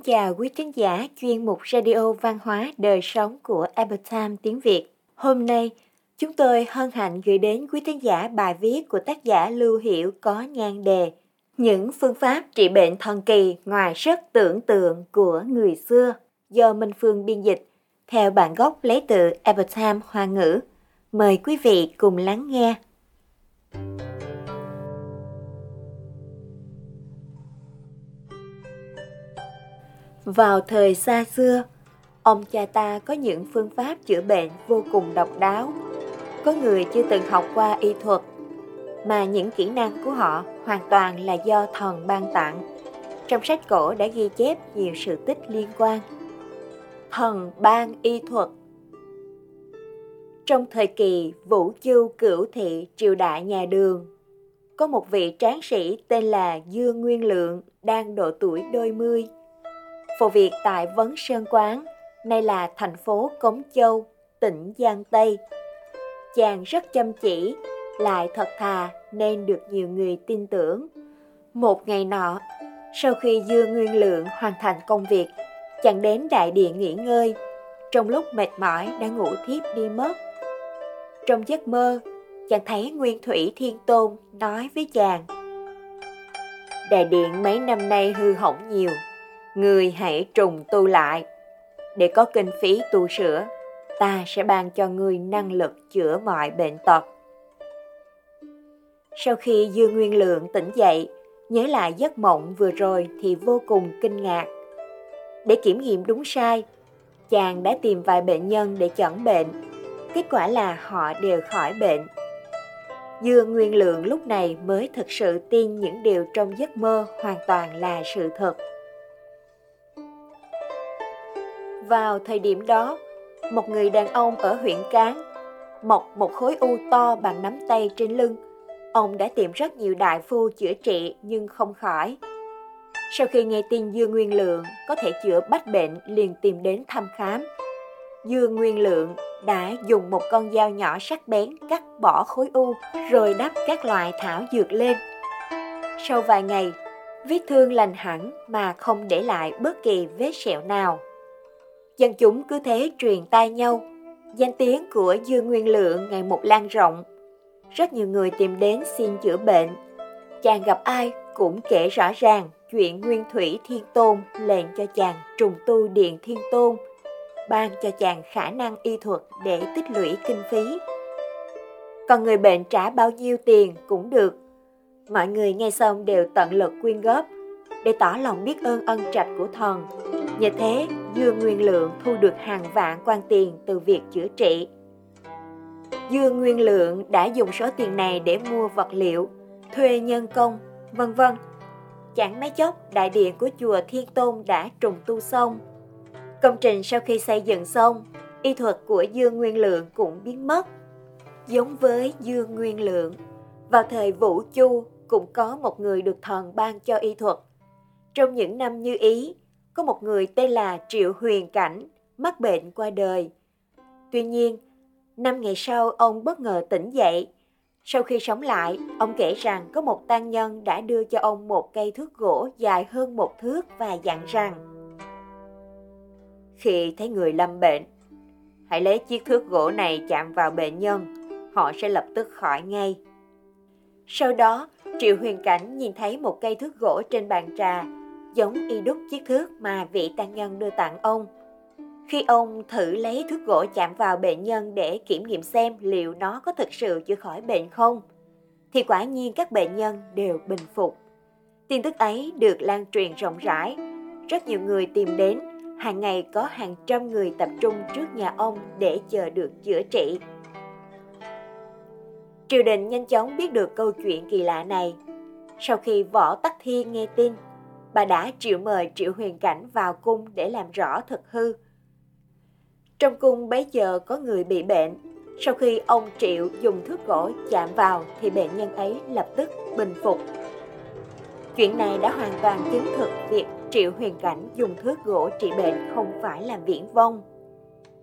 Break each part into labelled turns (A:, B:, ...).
A: Xin chào quý khán giả chuyên mục Radio Văn hóa Đời Sống của Epoch Time tiếng Việt. Hôm nay, chúng tôi hân hạnh gửi đến quý khán giả bài viết của tác giả Lưu Hiểu có nhan đề Những phương pháp trị bệnh thần kỳ ngoài sức tưởng tượng của người xưa do Minh Phương biên dịch theo bản gốc lấy từ Epoch Time Hoa ngữ. Mời quý vị cùng lắng nghe. Vào thời xa xưa, ông cha ta có những phương pháp chữa bệnh vô cùng độc đáo. Có người chưa từng học qua y thuật, mà những kỹ năng của họ hoàn toàn là do thần ban tặng. Trong sách cổ đã ghi chép nhiều sự tích liên quan. Thần ban y thuật Trong thời kỳ Vũ Chu Cửu Thị triều đại nhà Đường, có một vị tráng sĩ tên là Dương Nguyên Lượng đang độ tuổi đôi mươi Phụ việc tại Vấn Sơn Quán, nay là thành phố Cống Châu, tỉnh Giang Tây. Chàng rất chăm chỉ, lại thật thà nên được nhiều người tin tưởng. Một ngày nọ, sau khi Dương Nguyên Lượng hoàn thành công việc, chàng đến đại điện nghỉ ngơi. Trong lúc mệt mỏi đã ngủ thiếp đi mất. Trong giấc mơ, chàng thấy Nguyên Thủy Thiên Tôn nói với chàng Đại điện mấy năm nay hư hỏng nhiều, người hãy trùng tu lại. Để có kinh phí tu sửa, ta sẽ ban cho ngươi năng lực chữa mọi bệnh tật. Sau khi Dương Nguyên Lượng tỉnh dậy, nhớ lại giấc mộng vừa rồi thì vô cùng kinh ngạc. Để kiểm nghiệm đúng sai, chàng đã tìm vài bệnh nhân để chẩn bệnh. Kết quả là họ đều khỏi bệnh. Dương Nguyên Lượng lúc này mới thực sự tin những điều trong giấc mơ hoàn toàn là sự thật. Vào thời điểm đó, một người đàn ông ở huyện Cán mọc một khối u to bằng nắm tay trên lưng. Ông đã tìm rất nhiều đại phu chữa trị nhưng không khỏi. Sau khi nghe tin Dương Nguyên Lượng có thể chữa bách bệnh liền tìm đến thăm khám. Dương Nguyên Lượng đã dùng một con dao nhỏ sắc bén cắt bỏ khối u rồi đắp các loại thảo dược lên. Sau vài ngày, vết thương lành hẳn mà không để lại bất kỳ vết sẹo nào dân chúng cứ thế truyền tai nhau. Danh tiếng của Dương Nguyên Lượng ngày một lan rộng. Rất nhiều người tìm đến xin chữa bệnh. Chàng gặp ai cũng kể rõ ràng chuyện Nguyên Thủy Thiên Tôn lệnh cho chàng trùng tu Điện Thiên Tôn, ban cho chàng khả năng y thuật để tích lũy kinh phí. Còn người bệnh trả bao nhiêu tiền cũng được. Mọi người nghe xong đều tận lực quyên góp để tỏ lòng biết ơn ân trạch của thần. Nhờ thế, Dương Nguyên Lượng thu được hàng vạn quan tiền từ việc chữa trị. Dương Nguyên Lượng đã dùng số tiền này để mua vật liệu, thuê nhân công, vân vân. Chẳng mấy chốc, đại điện của chùa Thiên Tôn đã trùng tu xong. Công trình sau khi xây dựng xong, y thuật của Dương Nguyên Lượng cũng biến mất. Giống với Dương Nguyên Lượng, vào thời Vũ Chu cũng có một người được thần ban cho y thuật trong những năm như ý, có một người tên là Triệu Huyền Cảnh mắc bệnh qua đời. Tuy nhiên, năm ngày sau ông bất ngờ tỉnh dậy. Sau khi sống lại, ông kể rằng có một tăng nhân đã đưa cho ông một cây thước gỗ dài hơn một thước và dặn rằng Khi thấy người lâm bệnh, hãy lấy chiếc thước gỗ này chạm vào bệnh nhân, họ sẽ lập tức khỏi ngay. Sau đó, Triệu Huyền Cảnh nhìn thấy một cây thước gỗ trên bàn trà giống y đúc chiếc thước mà vị tăng nhân đưa tặng ông. Khi ông thử lấy thước gỗ chạm vào bệnh nhân để kiểm nghiệm xem liệu nó có thực sự chữa khỏi bệnh không, thì quả nhiên các bệnh nhân đều bình phục. Tin tức ấy được lan truyền rộng rãi, rất nhiều người tìm đến, hàng ngày có hàng trăm người tập trung trước nhà ông để chờ được chữa trị. Triều đình nhanh chóng biết được câu chuyện kỳ lạ này. Sau khi Võ Tắc Thiên nghe tin, bà đã triệu mời Triệu Huyền Cảnh vào cung để làm rõ thực hư. Trong cung bấy giờ có người bị bệnh, sau khi ông Triệu dùng thước gỗ chạm vào thì bệnh nhân ấy lập tức bình phục. Chuyện này đã hoàn toàn chứng thực việc Triệu Huyền Cảnh dùng thước gỗ trị bệnh không phải là viễn vông.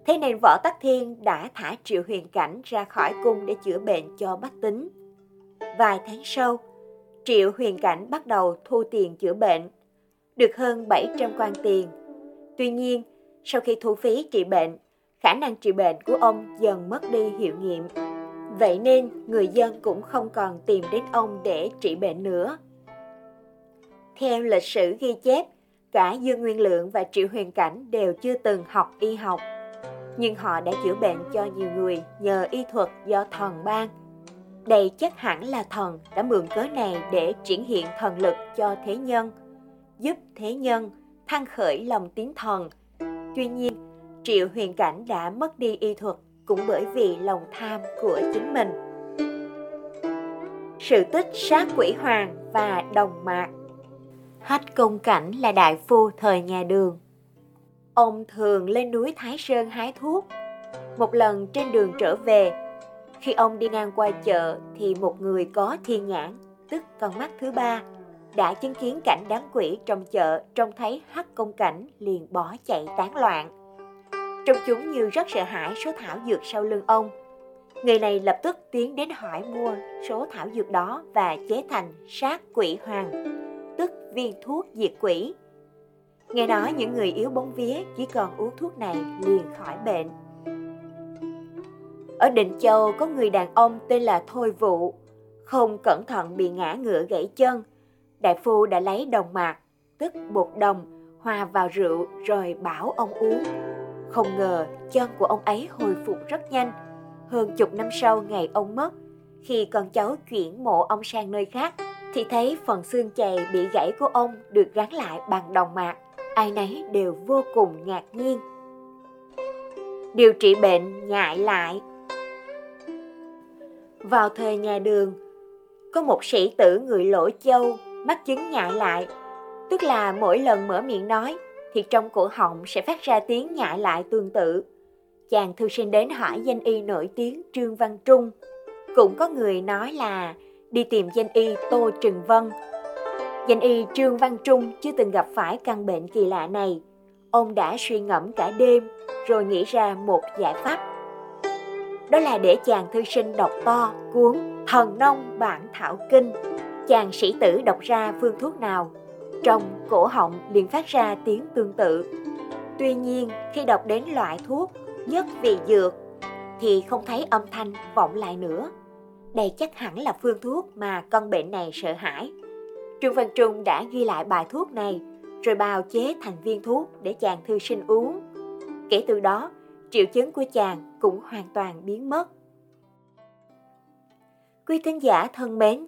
A: Thế nên Võ Tắc Thiên đã thả Triệu Huyền Cảnh ra khỏi cung để chữa bệnh cho bách tính. Vài tháng sau, Triệu Huyền Cảnh bắt đầu thu tiền chữa bệnh được hơn 700 quan tiền. Tuy nhiên, sau khi thu phí trị bệnh, khả năng trị bệnh của ông dần mất đi hiệu nghiệm. Vậy nên người dân cũng không còn tìm đến ông để trị bệnh nữa. Theo lịch sử ghi chép, cả Dương Nguyên Lượng và Triệu Huyền Cảnh đều chưa từng học y học. Nhưng họ đã chữa bệnh cho nhiều người nhờ y thuật do thần ban. Đây chắc hẳn là thần đã mượn cớ này để triển hiện thần lực cho thế nhân, giúp thế nhân thăng khởi lòng tín thần. Tuy nhiên, Triệu Huyền Cảnh đã mất đi y thuật cũng bởi vì lòng tham của chính mình. Sự tích sát quỷ hoàng và đồng mạc Hách công cảnh là đại phu thời nhà đường. Ông thường lên núi Thái Sơn hái thuốc. Một lần trên đường trở về, khi ông đi ngang qua chợ thì một người có thiên nhãn, tức con mắt thứ ba, đã chứng kiến cảnh đáng quỷ trong chợ trông thấy hắc công cảnh liền bỏ chạy tán loạn. Trong chúng như rất sợ hãi số thảo dược sau lưng ông. Người này lập tức tiến đến hỏi mua số thảo dược đó và chế thành sát quỷ hoàng, tức viên thuốc diệt quỷ. Nghe nói những người yếu bóng vía chỉ còn uống thuốc này liền khỏi bệnh. Ở Định Châu có người đàn ông tên là Thôi Vụ, không cẩn thận bị ngã ngựa gãy chân. Đại phu đã lấy đồng mạc, tức bột đồng, hòa vào rượu rồi bảo ông uống. Không ngờ chân của ông ấy hồi phục rất nhanh. Hơn chục năm sau ngày ông mất, khi con cháu chuyển mộ ông sang nơi khác, thì thấy phần xương chày bị gãy của ông được gắn lại bằng đồng mạc. Ai nấy đều vô cùng ngạc nhiên. Điều trị bệnh nhại lại Vào thời nhà đường, có một sĩ tử người lỗ châu mắt chứng nhại lại, tức là mỗi lần mở miệng nói thì trong cổ họng sẽ phát ra tiếng nhại lại tương tự. Chàng thư sinh đến hỏi danh y nổi tiếng Trương Văn Trung. Cũng có người nói là đi tìm danh y Tô Trừng Vân. Danh y Trương Văn Trung chưa từng gặp phải căn bệnh kỳ lạ này. Ông đã suy ngẫm cả đêm rồi nghĩ ra một giải pháp. Đó là để chàng thư sinh đọc to cuốn Thần Nông Bản Thảo Kinh. Chàng sĩ tử đọc ra phương thuốc nào trong cổ họng liền phát ra tiếng tương tự. Tuy nhiên, khi đọc đến loại thuốc nhất vị dược thì không thấy âm thanh vọng lại nữa. Đây chắc hẳn là phương thuốc mà con bệnh này sợ hãi. Trương Văn Trung đã ghi lại bài thuốc này rồi bào chế thành viên thuốc để chàng thư sinh uống. Kể từ đó, triệu chứng của chàng cũng hoàn toàn biến mất. Quý thính giả thân mến,